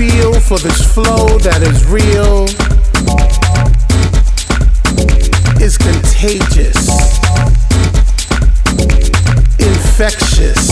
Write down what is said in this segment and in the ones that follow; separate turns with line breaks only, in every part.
feel for this flow that is real is contagious, infectious.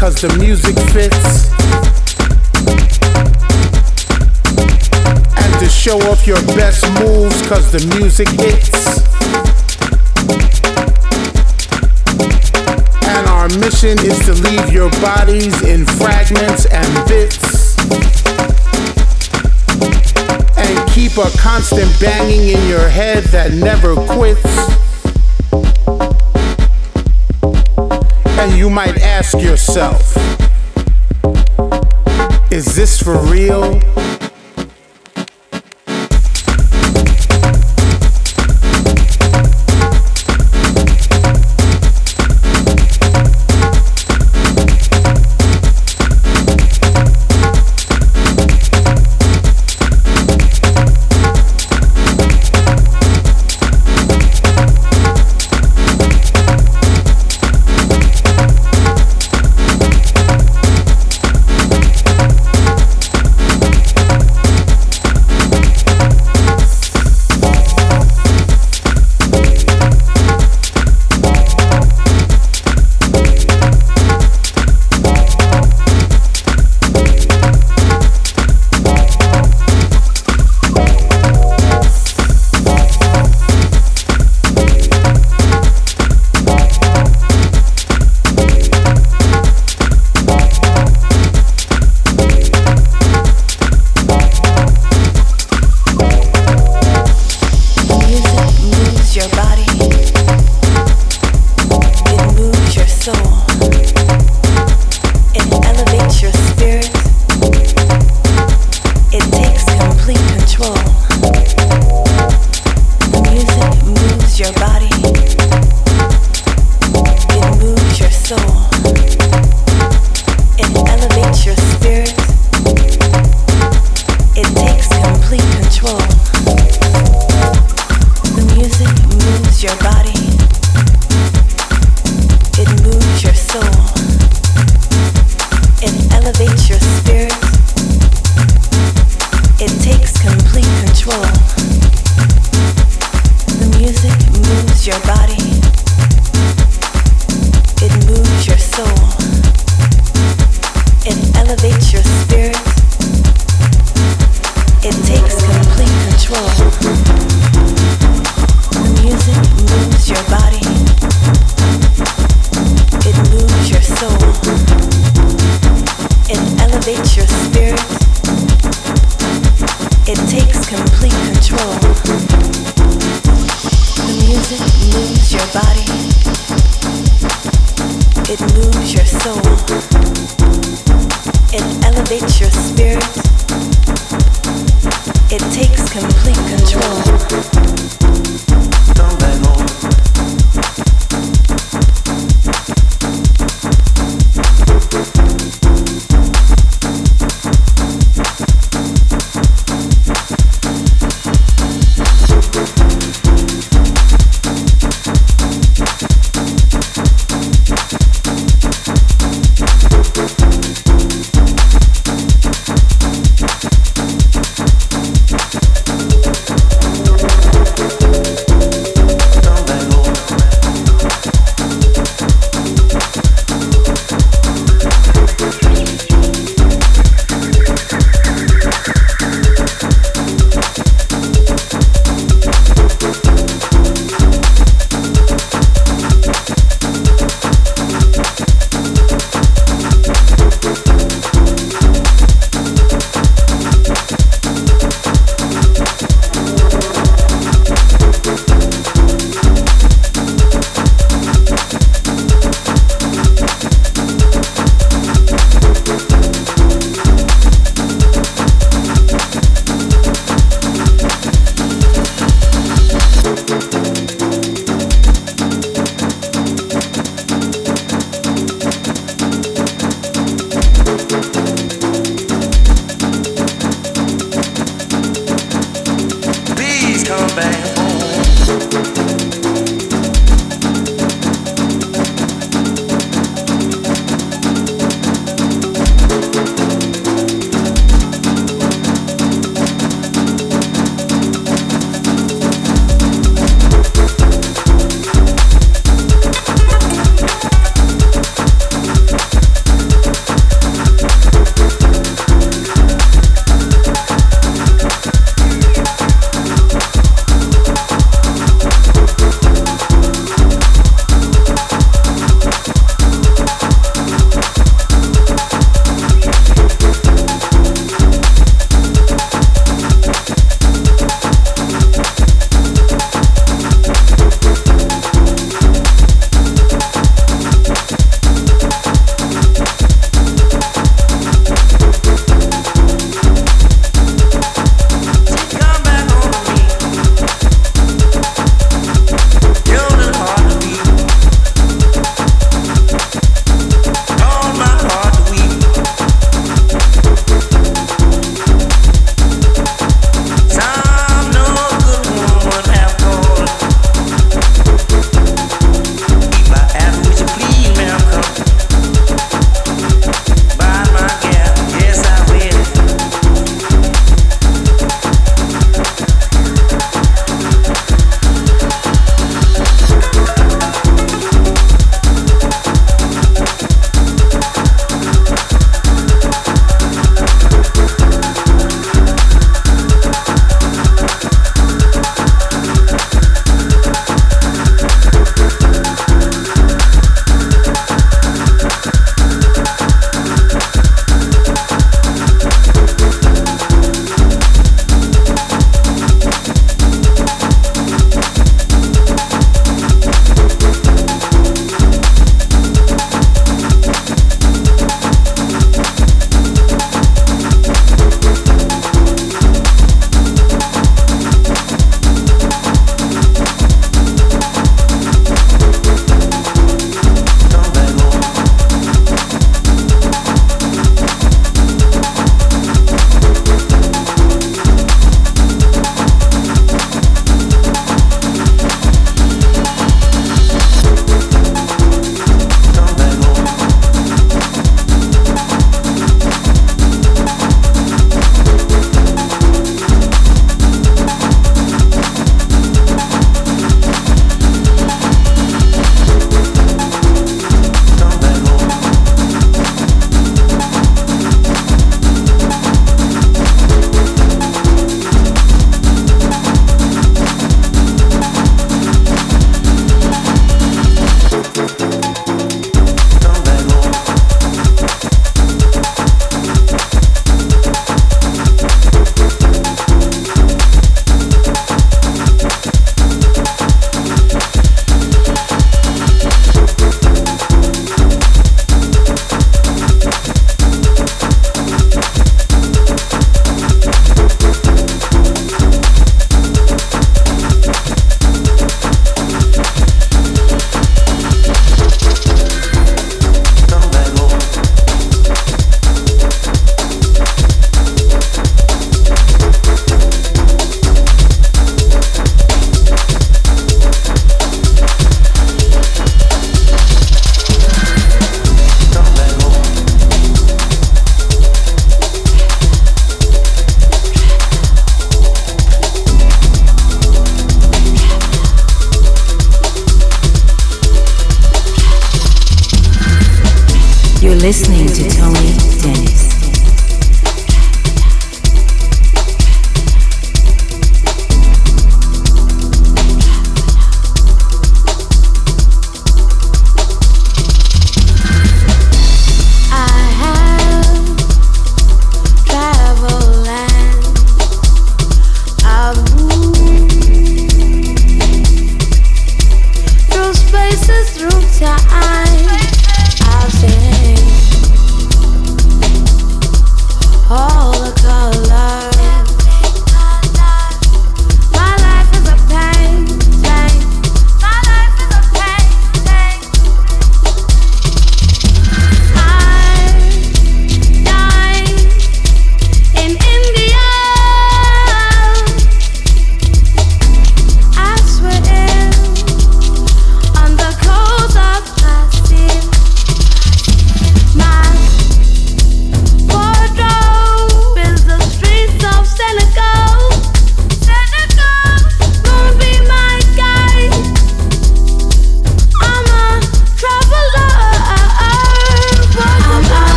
The music fits. And to show off your best moves cause the music hits. And our mission is to leave your bodies in fragments and bits. And keep a constant banging in your head that never quits. You might ask yourself, is this for real?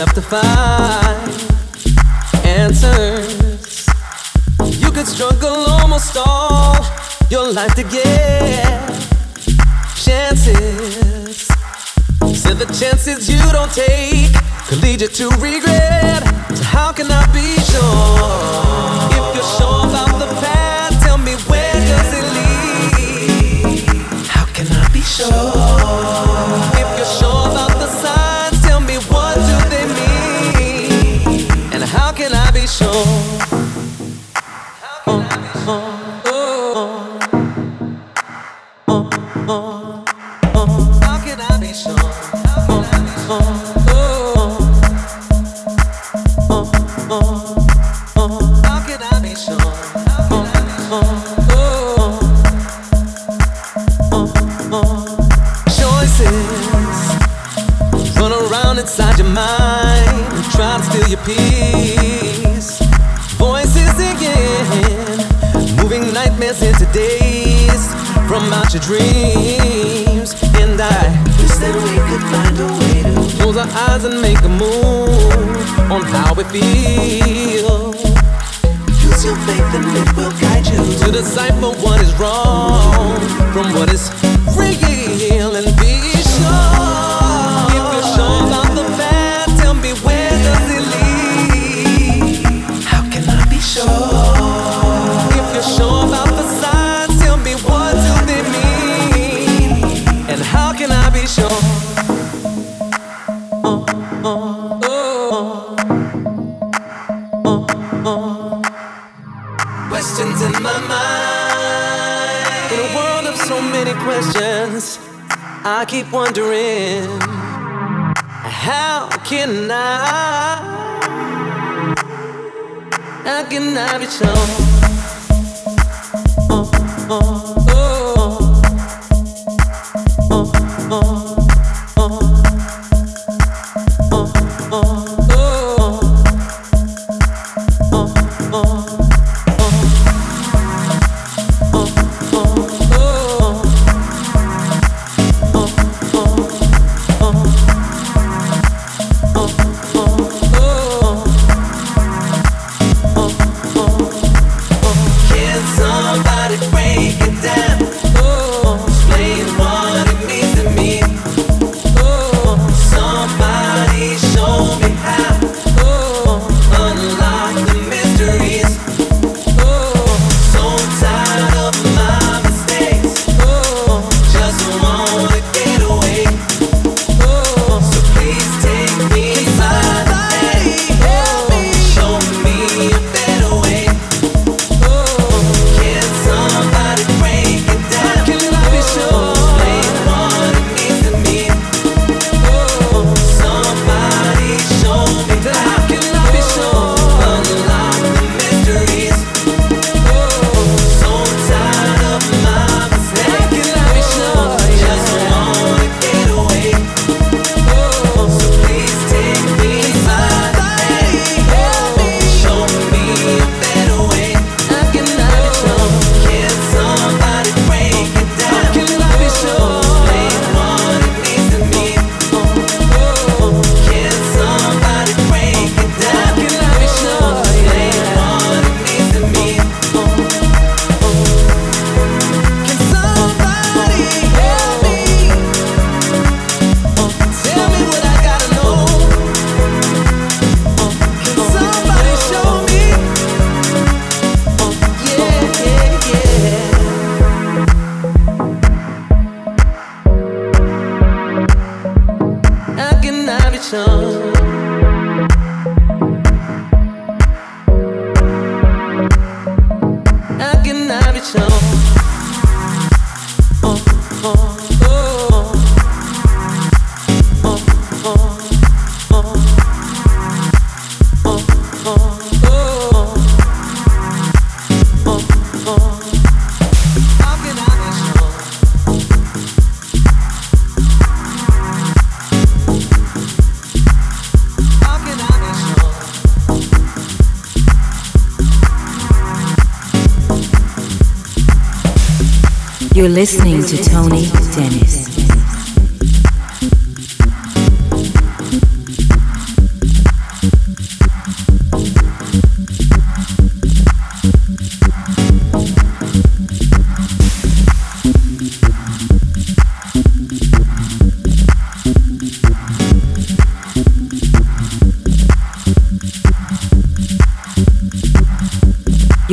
Left to find wondering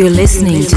You're listening to